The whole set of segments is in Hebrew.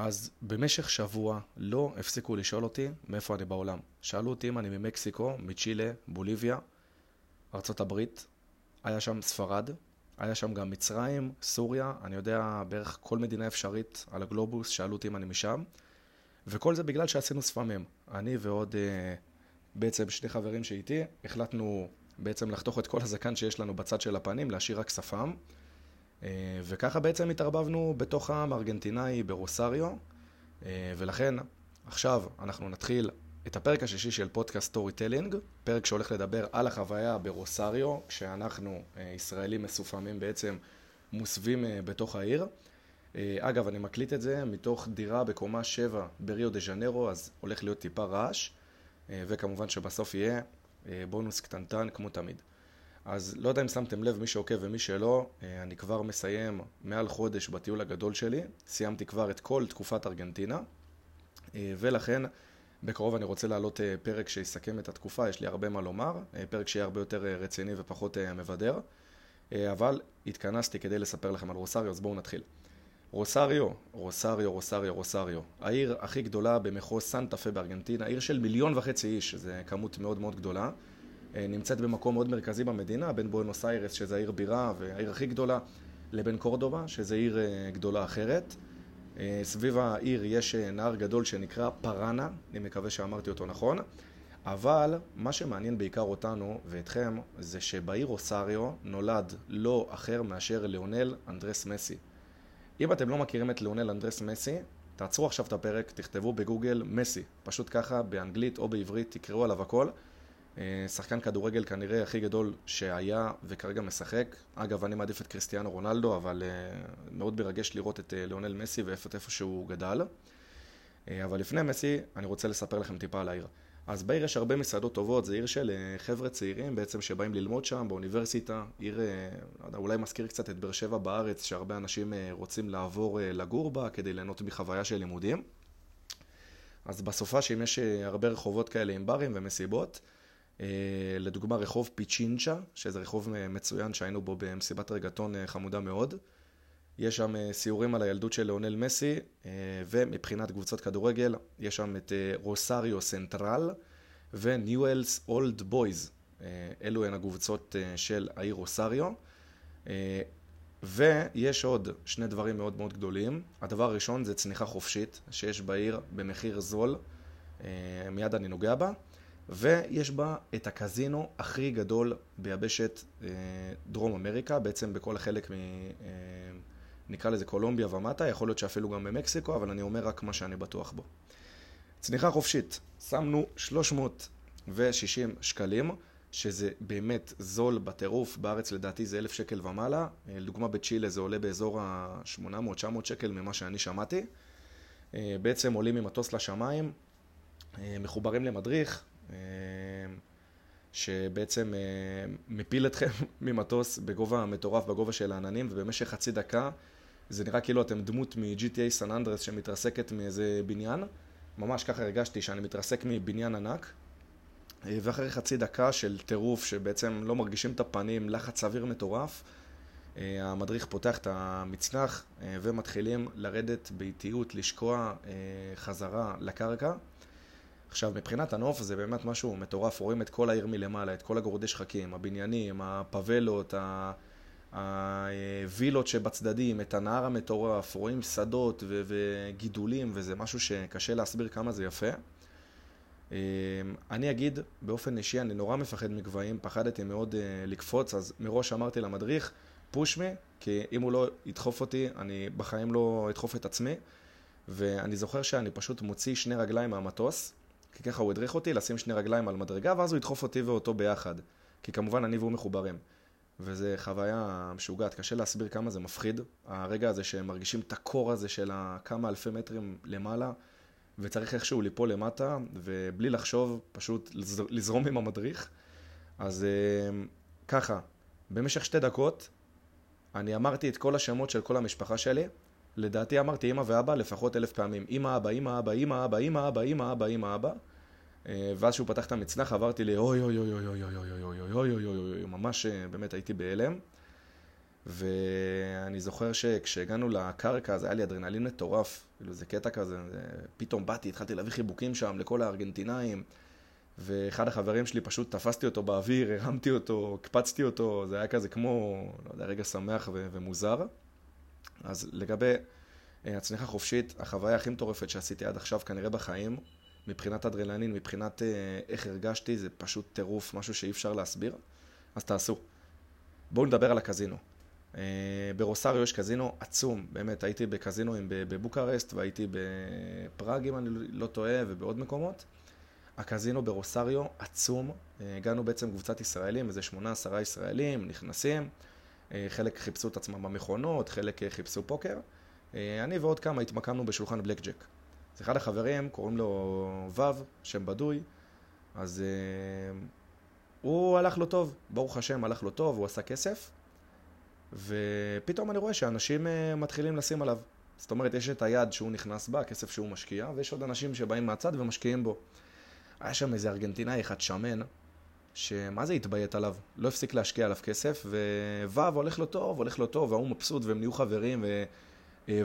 אז במשך שבוע לא הפסיקו לשאול אותי מאיפה אני בעולם. שאלו אותי אם אני ממקסיקו, מצ'ילה, בוליביה, הברית, היה שם ספרד, היה שם גם מצרים, סוריה, אני יודע בערך כל מדינה אפשרית על הגלובוס, שאלו אותי אם אני משם, וכל זה בגלל שעשינו שפמים. אני ועוד אה, בעצם שני חברים שאיתי, החלטנו בעצם לחתוך את כל הזקן שיש לנו בצד של הפנים, להשאיר רק שפם. אה, וככה בעצם התערבבנו בתוך העם הארגנטינאי ברוסריו, אה, ולכן עכשיו אנחנו נתחיל את הפרק השישי של פודקאסט storytelling, פרק שהולך לדבר על החוויה ברוסריו, כשאנחנו אה, ישראלים משופמים בעצם מוסווים בתוך העיר. אגב, אני מקליט את זה מתוך דירה בקומה 7 בריו דה ז'נרו, אז הולך להיות טיפה רעש, וכמובן שבסוף יהיה בונוס קטנטן כמו תמיד. אז לא יודע אם שמתם לב, מי שעוקב ומי שלא, אה, אני כבר מסיים מעל חודש בטיול הגדול שלי. סיימתי כבר את כל תקופת ארגנטינה, אה, ולכן בקרוב אני רוצה להעלות אה, פרק שיסכם את התקופה, יש לי הרבה מה לומר, פרק שיהיה הרבה יותר רציני ופחות מבדר, אבל התכנסתי כדי לספר לכם על רוסריו, אז בואו נתחיל. רוסריו, רוסריו, רוסריו, רוסריו, העיר הכי גדולה במחוז סנטה פה בארגנטינה, עיר של מיליון וחצי איש, זו כמות מאוד מאוד גדולה. אה, נמצאת במקום מאוד מרכזי במדינה, בין בואנוס איירס, שזה העיר בירה והעיר הכי גדולה, לבין קורדובה, שזה עיר אה, גדולה אחרת. אה, סביב העיר יש נהר גדול שנקרא פראנה, אני מקווה שאמרתי אותו נכון, אבל מה שמעניין בעיקר אותנו ואתכם, זה שבעיר אוסריו נולד לא אחר מאשר ליאונל אנדרס מסי. אם אתם לא מכירים את ליאונל אנדרס מסי, תעצרו עכשיו את הפרק, תכתבו בגוגל מסי, פשוט ככה, באנגלית או בעברית, תקראו עליו הכל. אה, שחקן כדורגל כנראה הכי גדול שהיה וכרגע משחק. אגב, אני מעדיף את קריסטיאנו רונלדו, אבל אה, מאוד מרגש לראות את אה, ליאונל מסי ואיפה שהוא גדל. אבל לפני מסי, אני רוצה לספר לכם טיפה על העיר. אז בעיר יש הרבה מסעדות טובות, זו עיר של חבר'ה צעירים בעצם שבאים ללמוד שם באוניברסיטה, עיר, לא אולי מזכיר קצת את באר שבע בארץ, שהרבה אנשים רוצים לעבור לגור בה כדי ליהנות מחוויה של לימודים. אז בסופ"שים יש הרבה רחובות כאלה עם ברים ומסיבות. אה, לדוגמה רחוב פיצ'ינצ'ה, שזה רחוב מצוין שהיינו בו במסיבת רגטון אה, חמודה מאוד. יש שם אה, סיורים על הילדות של ליאונל מסי, ומבחינת קבוצות כדורגל, יש שם את רוסריו סנטרל וניואלס אולד בויז. אלו הן הקבוצות של העיר רוסריו. ויש עוד שני דברים מאוד מאוד גדולים. הדבר הראשון זה צניחה חופשית שיש בעיר במחיר זול, מיד אני נוגע בה. ויש בה את הקזינו הכי גדול ביבשת אה, דרום אמריקה, בעצם בכל החלק מ... אה, נקרא לזה קולומביה ומטה, יכול להיות שאפילו גם במקסיקו, אבל אני אומר רק מה שאני בטוח בו. צניחה חופשית, שמנו 360 שקלים, שזה באמת זול בטירוף, בארץ לדעתי זה 1,000 שקל ומעלה, אה, לדוגמה בצ'ילה זה עולה באזור ה-800-900 שקל ממה שאני שמעתי. בעצם עולים ממטוס לשמיים, מחוברים למדריך, שבעצם אה, מפיל אתכם ממטוס בגובה מטורף, בגובה של העננים, ובמשך חצי דקה זה נראה כאילו אתם דמות מ-GTA סן אנדרס שמתרסקת מאיזה בניין. ממש ככה הרגשתי שאני מתרסק מבניין ענק. אה, ואחרי חצי דקה של טירוף שבעצם לא מרגישים את הפנים, לחץ אוויר מטורף, אה, המדריך פותח את המצנח ומתחילים לרדת באיטיות, לשקוע חזרה לקרקע. עכשיו, מבחינת הנוף זה באמת משהו מטורף, רואים את כל העיר מלמעלה, את כל הגורדי שחקים, הבניינים, הפאבלות, הווילות שבצדדים, את הנהר המטורף, רואים שדות ו- וגידולים, וזה משהו שקשה להסביר כמה זה יפה. אמ, אני אגיד, באופן אישי, אני נורא מפחד מגבהים, פחדתי מאוד אה, לקפוץ, אז מראש אמרתי למדריך, פוש מי, כי אם הוא לא ידחוף אותי, אני בחיים לא אדחוף את עצמי. ואני זוכר שאני פשוט מוציא שני רגליים מהמטוס, כי ככה הוא הדריך אותי לשים שני רגליים על מדרגה, ואז הוא ידחוף אותי ואותו ביחד. כי כמובן אני והוא מחוברים. וזו חוויה משוגעת, קשה להסביר כמה זה מפחיד. הרגע הזה שהם מרגישים את הקור הזה של כמה אלפי מטרים למעלה, וצריך איכשהו ליפול למטה, ובלי לחשוב, פשוט לזרום עם המדריך. אז אה, ככה, במשך שתי דקות, אני אמרתי את כל השמות של כל המשפחה שלי, לדעתי אמרתי אמא ואבא לפחות אלף פעמים. אמא, אבא, אמא, אבא, אמא, אבא, אמא, אבא, אמא, אבא, אמא, אבא. ואז שהוא פתח את המצנח עברתי לי אוי אוי אוי אוי אוי אוי אוי אוי אוי אוי אוי אוי אוי ממש באמת הייתי בהלם. ואני זוכר שכשהגענו לקרקע, זה היה לי אדרנלין מטורף, כאילו זה קטע כזה, פתאום באתי, התחלתי להביא חיבוקים שם לכל הארגנטינאים, ואחד החברים שלי פשוט תפסתי אותו באוויר, הרמתי אותו, הקפצתי אותו, זה היה כזה כמו, לא יודע, רגע שמח ו- ומוזר. אז לגבי אה, הצניחה חופשית, החוויה הכי מטורפת שעשיתי עד עכשיו כנראה בחיים, מבחינת אדרנלין, מבחינת אה, איך הרגשתי, זה פשוט טירוף, משהו שאי אפשר להסביר, אז תעשו. בואו נדבר על הקזינו. אה, ברוסריו יש קזינו עצום, באמת, הייתי בקזינואים בבוקרסט והייתי בפראג, אם אני לא טועה, ובעוד מקומות. הקזינו ברוסריו עצום, הגענו בעצם קבוצת ישראלים, איזה שמונה עשרה ישראלים, נכנסים, חלק חיפשו את עצמם במכונות, חלק חיפשו פוקר. אני ועוד כמה התמקמנו בשולחן בלק ג'ק. אז אחד החברים, קוראים לו ו', שם בדוי, אז הוא הלך לו טוב, ברוך השם הלך לו טוב, הוא עשה כסף, ופתאום אני רואה שאנשים מתחילים לשים עליו. זאת אומרת, יש את היד שהוא נכנס בה, הכסף שהוא משקיע, ויש עוד אנשים שבאים מהצד ומשקיעים בו. היה שם איזה ארגנטינאי אחד שמן, שמה זה התביית עליו? לא הפסיק להשקיע עליו כסף, וו' הולך לו טוב, הולך לו טוב, והוא מבסוט, והם נהיו חברים, ו...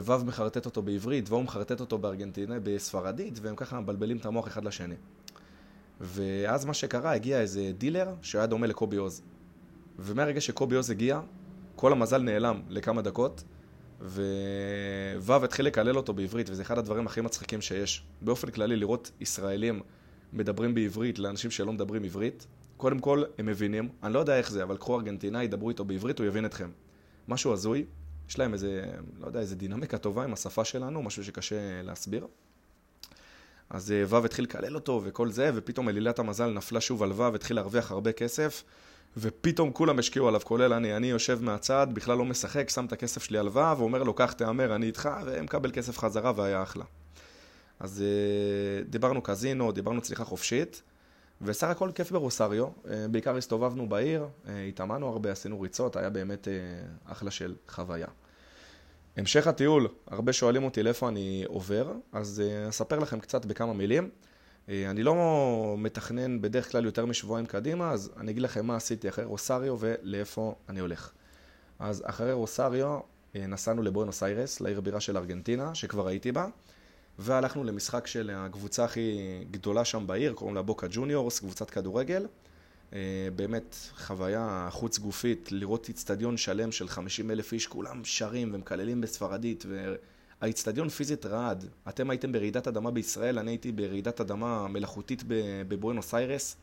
ו' מחרטט אותו בעברית, והוא מחרטט אותו בארגנטינה, בספרדית, והם ככה מבלבלים את המוח אחד לשני. ואז מה שקרה, הגיע איזה דילר שהיה דומה לקובי עוז. ומהרגע שקובי עוז הגיע, כל המזל נעלם לכמה דקות, וו' התחיל לקלל אותו בעברית, וזה אחד הדברים הכי מצחיקים שיש. באופן כללי, לראות ישראלים מדברים בעברית לאנשים שלא מדברים עברית, קודם כל, הם מבינים, אני לא יודע איך זה, אבל קחו ארגנטינאי, דברו איתו בעברית, הוא יבין אתכם. משהו הזוי, יש להם איזה, לא יודע, איזה דינמיקה טובה עם השפה שלנו, משהו שקשה להסביר. אז אה, ו' התחיל לקלל אותו וכל זה, ופתאום אלילת המזל נפלה שוב על ו', התחיל להרוויח הרבה כסף, ופתאום כולם השקיעו עליו, כולל אני. אני יושב מהצד, בכלל לא משחק, שם את הכסף שלי על ו', ואומר לו, קח, תהמר, אני איתך, ומקבל כסף חזרה, והיה אחלה. אז אה, דיברנו קזינו, דיברנו צליחה חופשית. וסך הכל כיף ברוסריו, אה, בעיקר הסתובבנו בעיר, אה, התאמנו הרבה, עשינו ריצות, היה באמת אה, אחלה של חוויה. המשך הטיול, הרבה שואלים אותי לאיפה אני עובר, אז אספר לכם קצת בכמה מילים. אני לא מתכנן בדרך כלל יותר משבועיים קדימה, אז אני אגיד לכם מה עשיתי אחרי רוסריו ולאיפה אני הולך. אז אחרי רוסריו נסענו לבואנוס איירס, לעיר בירה של ארגנטינה, שכבר הייתי בה. והלכנו למשחק של הקבוצה הכי גדולה שם בעיר, קוראים לה בוקה ג'וניורס, קבוצת כדורגל. אה, באמת חוויה חוץ גופית, לראות איצטדיון שלם של 50 אלף איש, כולם שרים ומקללים בספרדית, והאיצטדיון פיזית רעד. אתם הייתם ברעידת אדמה בישראל, אני הייתי ברעידת אדמה מלאכותית בבואנוס איירס.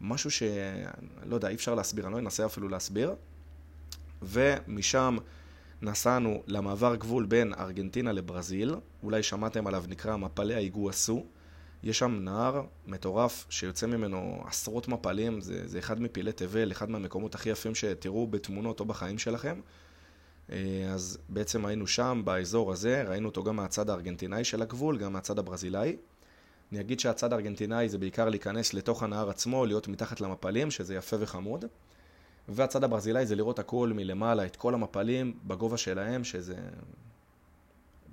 משהו ש... לא יודע, אי אפשר להסביר, אני לא אנסה אפילו להסביר. ומשם... נסענו למעבר גבול בין ארגנטינה לברזיל, אולי שמעתם עליו, נקרא מפלי האיגואסו. יש שם נהר מטורף שיוצא ממנו עשרות מפלים, זה, זה אחד מפעילי תבל, אחד מהמקומות הכי יפים שתראו בתמונות או בחיים שלכם. אה, אז בעצם היינו שם, באזור הזה, ראינו אותו גם מהצד הארגנטינאי של הגבול, גם מהצד הברזילאי. אני אגיד שהצד הארגנטינאי זה בעיקר להיכנס לתוך הנהר עצמו, להיות מתחת למפלים, שזה יפה וחמוד. והצד הברזילאי זה לראות הכל מלמעלה, את כל המפלים בגובה שלהם, שזה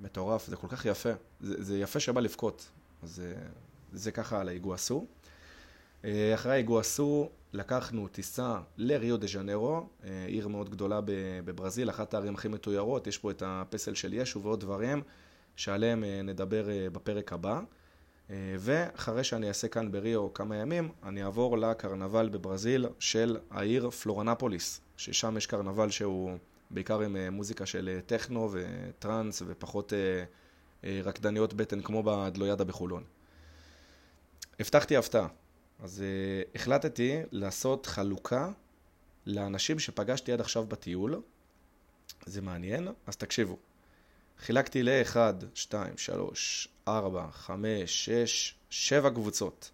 מטורף, זה כל כך יפה. זה, זה יפה שבא לבכות. זה, זה ככה על האיגואסו. אה, אחרי האיגואסו לקחנו טיסה לריו דה ז'נרו, אה, עיר מאוד גדולה בברזיל, אחת הערים הכי מתוירות, יש פה את הפסל של ישו ועוד דברים שעליהם אה, נדבר בפרק הבא. אה, ואחרי שאני אעשה כאן בריו כמה ימים, אני אעבור לקרנבל בברזיל של העיר פלורנפוליס, ששם יש קרנבל שהוא בעיקר עם אה, מוזיקה של אה, טכנו וטראנס ופחות רקדניות בטן כמו בדלוידה בחולון. הבטחתי הפתעה, אז החלטתי לעשות חלוקה לאנשים שפגשתי עד עכשיו בטיול. זה מעניין, אז תקשיבו. חילקתי ל-1, 2, 3, 4, 5, 6, 7 קבוצות.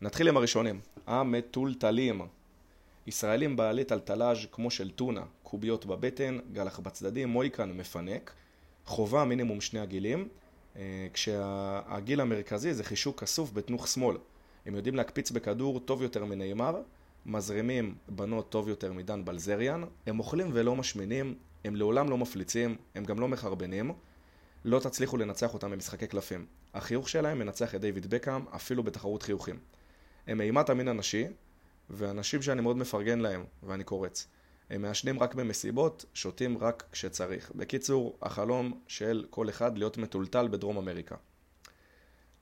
נתחיל עם הראשונים, המטולטלים. ישראלים בעלי טלטלאז' כמו של טונה, קוביות בבטן, גלח בצדדים, מויקן מפנק, חובה מינימום שני הגילים, אה, כשהגיל המרכזי זה חישוק כסוף בתנוך שמאל. הם יודעים להקפיץ בכדור טוב יותר מנאמר, מזרימים בנות טוב יותר מדן בלזריאן, הם אוכלים ולא משמינים, הם לעולם לא מפליצים, הם גם לא מחרבנים, לא תצליחו לנצח אותם במשחקי קלפים. החיוך שלהם מנצח את דיוויד בקאם אפילו בתחרות חיוכים. הם אימת המין הנשי, ואנשים שאני מאוד מפרגן להם, ואני קורץ. הם מעשנים רק במסיבות, שותים רק כשצריך. בקיצור, החלום של כל אחד להיות מטולטל בדרום אמריקה.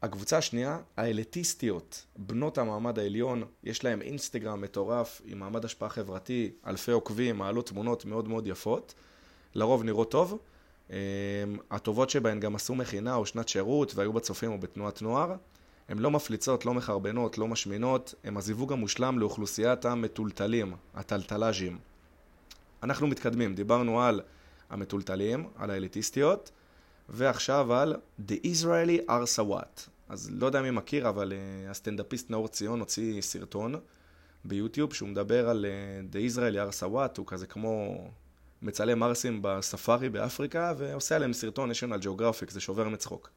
הקבוצה השנייה, האליטיסטיות, בנות המעמד העליון, יש להם אינסטגרם מטורף עם מעמד השפעה חברתי, אלפי עוקבים, מעלות תמונות מאוד מאוד יפות, לרוב נראות טוב. אמ, הטובות שבהן גם עשו מכינה או שנת שירות והיו בצופים או בתנועת נוער. הן לא מפליצות, לא מחרבנות, לא משמינות, הן הזיווג המושלם לאוכלוסיית המטולטלים, הטלטלאז'ים. אנחנו מתקדמים, דיברנו על המטולטלים, על האליטיסטיות, ועכשיו על The Israeli Arsawat. אז לא יודע מי מכיר, אבל uh, הסטנדאפיסט נאור ציון הוציא סרטון ביוטיוב שהוא מדבר על uh, The Israeli Arsawat, הוא כזה כמו מצלם ארסים בספארי באפריקה, ועושה עליהם סרטון national geographic, זה שובר מצחוק.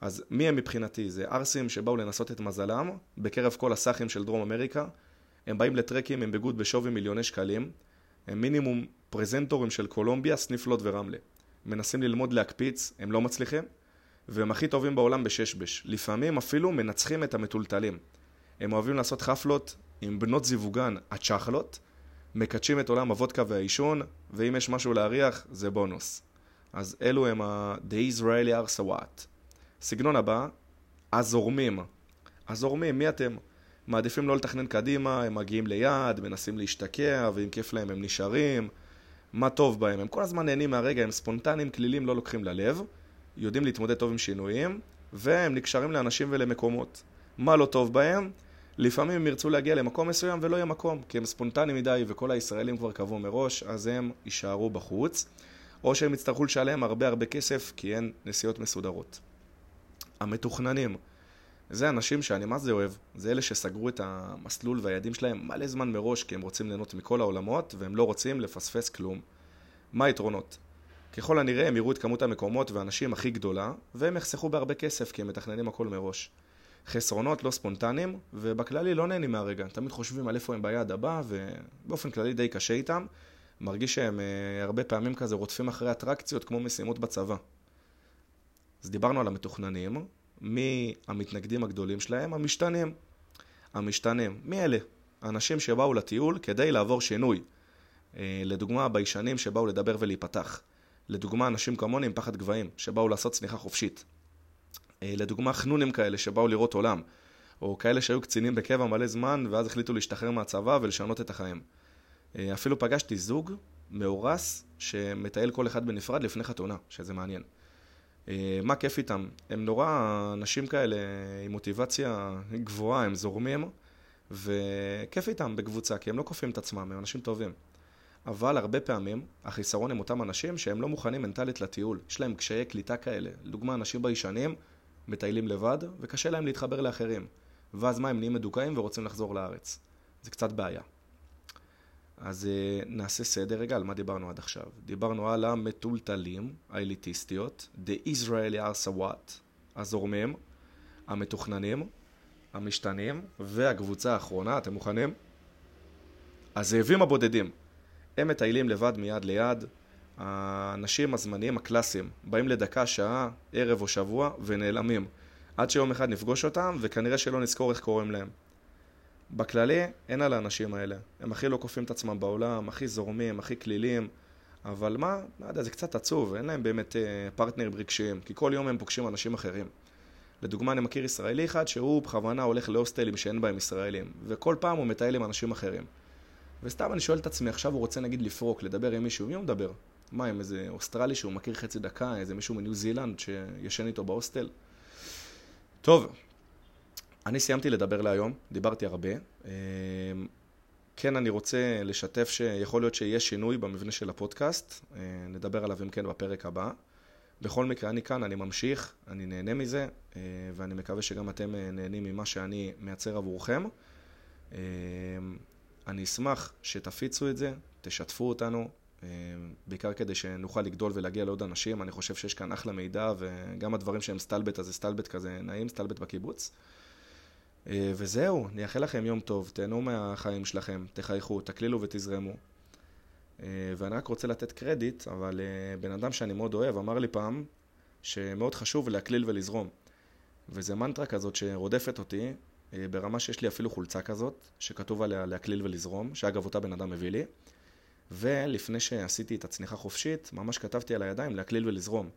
אז מי הם מבחינתי? זה ארסים שבאו לנסות את מזלם בקרב כל הסאחים של דרום אמריקה. הם באים לטרקים עם ביגוד בשווי מיליוני שקלים. הם מינימום פרזנטורים של קולומביה, סניפלוט ורמלה. מנסים ללמוד להקפיץ, הם לא מצליחים, והם הכי טובים בעולם בששבש. לפעמים אפילו מנצחים את המטולטלים. הם אוהבים לעשות חפלות עם בנות זיווגן הצ'חלות, מקדשים את עולם הוודקה והעישון, ואם יש משהו להריח, זה בונוס. אז אלו הם ה- The Israeli Arsawat. סגנון הבא, הזורמים. הזורמים, מי אתם? מעדיפים לא לתכנן קדימה, הם מגיעים ליעד, מנסים להשתקע, ואם כיף להם הם נשארים. מה טוב בהם? הם כל הזמן נהנים מהרגע, הם ספונטניים, כלילים, לא לוקחים ללב, יודעים להתמודד טוב עם שינויים, והם נקשרים לאנשים ולמקומות. מה לא טוב בהם? לפעמים הם ירצו להגיע למקום מסוים ולא יהיה מקום, כי הם ספונטניים מדי וכל הישראלים כבר קבעו מראש, אז הם יישארו בחוץ, או שהם יצטרכו לשלם הרבה הרבה כסף כי אין נסיעות מסודרות. המתוכננים, זה אנשים שאני מה זה אוהב, זה אלה שסגרו את המסלול והיעדים שלהם מלא זמן מראש כי הם רוצים ליהנות מכל העולמות והם לא רוצים לפספס כלום. מה היתרונות? ככל הנראה הם יראו את כמות המקומות והאנשים הכי גדולה והם יחסכו בהרבה כסף כי הם מתכננים הכל מראש. חסרונות לא ספונטניים ובכללי לא נהנים מהרגע, תמיד חושבים על איפה הם ביעד הבא ובאופן כללי די קשה איתם. מרגיש שהם uh, הרבה פעמים כזה רודפים אחרי אטרקציות כמו משימות בצבא. אז דיברנו על המתוכננים, מי המתנגדים הגדולים שלהם? המשתנים. המשתנים. מי אלה? אנשים שבאו לטיול כדי לעבור שינוי. אה, לדוגמה, ביישנים שבאו לדבר ולהיפתח. לדוגמה, אנשים כמוני עם פחד גבהים, שבאו לעשות צניחה חופשית. אה, לדוגמה, חנונים כאלה שבאו לראות עולם. או כאלה שהיו קצינים בקבע מלא זמן, ואז החליטו להשתחרר מהצבא ולשנות את החיים. אה, אפילו פגשתי זוג מאורס שמטייל כל אחד בנפרד לפני חתונה, שזה מעניין. אה, מה כיף איתם? הם נורא אנשים כאלה עם מוטיבציה גבוהה, הם זורמים, וכיף איתם בקבוצה, כי הם לא כופים את עצמם, הם אנשים טובים. אבל הרבה פעמים החיסרון הם אותם אנשים שהם לא מוכנים מנטלית לטיול. יש להם קשיי קליטה כאלה. לדוגמה, אנשים ביישנים מטיילים לבד, וקשה להם להתחבר לאחרים. ואז מה, הם נהיים מדוכאים ורוצים לחזור לארץ. זה קצת בעיה. אז uh, נעשה סדר רגע על מה דיברנו עד עכשיו. דיברנו על המטולטלים, האליטיסטיות, The Israeli Arsawat, הזורמים, המתוכננים, המשתנים, והקבוצה האחרונה, אתם מוכנים? הזאבים הבודדים. הם מטיילים לבד מיד ליד, האנשים הזמניים הקלאסיים באים לדקה, שעה, ערב או שבוע ונעלמים. עד שיום אחד נפגוש אותם וכנראה שלא נזכור איך קוראים להם. בכללי, אין על האנשים האלה. הם הכי לא כופים את עצמם בעולם, הכי זורמים, הכי כלילים, אבל מה, לא יודע, זה קצת עצוב, אין להם באמת אה, פרטנרים רגשיים, כי כל יום הם פוגשים אנשים אחרים. לדוגמה, אני מכיר ישראלי אחד שהוא בכוונה הולך להוסטלים שאין בהם ישראלים, וכל פעם הוא מטייל עם אנשים אחרים. וסתם אני שואל את עצמי, עכשיו הוא רוצה נגיד לפרוק, לדבר עם מישהו, מי הוא מדבר? מה, עם איזה אוסטרלי שהוא מכיר חצי דקה, איזה מישהו מניו זילנד שישן איתו בהוסטל? טוב, אני סיימתי לדבר להיום, דיברתי הרבה. אמ, כן, אני רוצה לשתף שיכול להיות שיהיה שינוי במבנה של הפודקאסט, אה, נדבר עליו אם כן בפרק הבא. בכל מקרה, אני כאן, אני ממשיך, אני נהנה מזה, אה, ואני מקווה שגם אתם אה, נהנים ממה שאני מייצר עבורכם. אמ, אני אשמח שתפיצו את זה, תשתפו אותנו, בעיקר כדי שנוכל לגדול ולהגיע לעוד אנשים. אני חושב שיש כאן אחלה מידע, וגם הדברים שהם סטלבט, אז זה סטלבט כזה נעים, סטלבט בקיבוץ. אה, וזהו, אני אאחל לכם יום טוב, תהנו מהחיים שלכם, תחייכו, תקלילו ותזרמו. אה, ואני רק רוצה לתת קרדיט, אבל אה, בן אדם שאני מאוד אוהב אמר לי פעם שמאוד חשוב להקליל ולזרום. וזה מנטרה כזאת שרודפת אותי, ברמה שיש לי אפילו חולצה כזאת, שכתוב עליה להקליל ולזרום, שאגב אותה בן אדם הביא לי. ולפני שעשיתי את הצניחה חופשית, ממש כתבתי על הידיים להקליל ולזרום.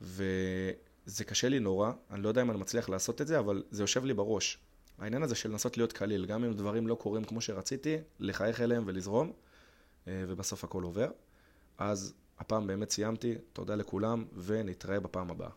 וזה קשה לי נורא, אני לא יודע אם אני מצליח לעשות את זה, אבל זה יושב לי בראש. העניין הזה של לנסות להיות קליל, גם אם דברים לא קורים כמו שרציתי, לחייך אליהם ולזרום, אה, ובסוף הכל עובר. אז הפעם באמת סיימתי, תודה לכולם, ונתראה בפעם הבאה.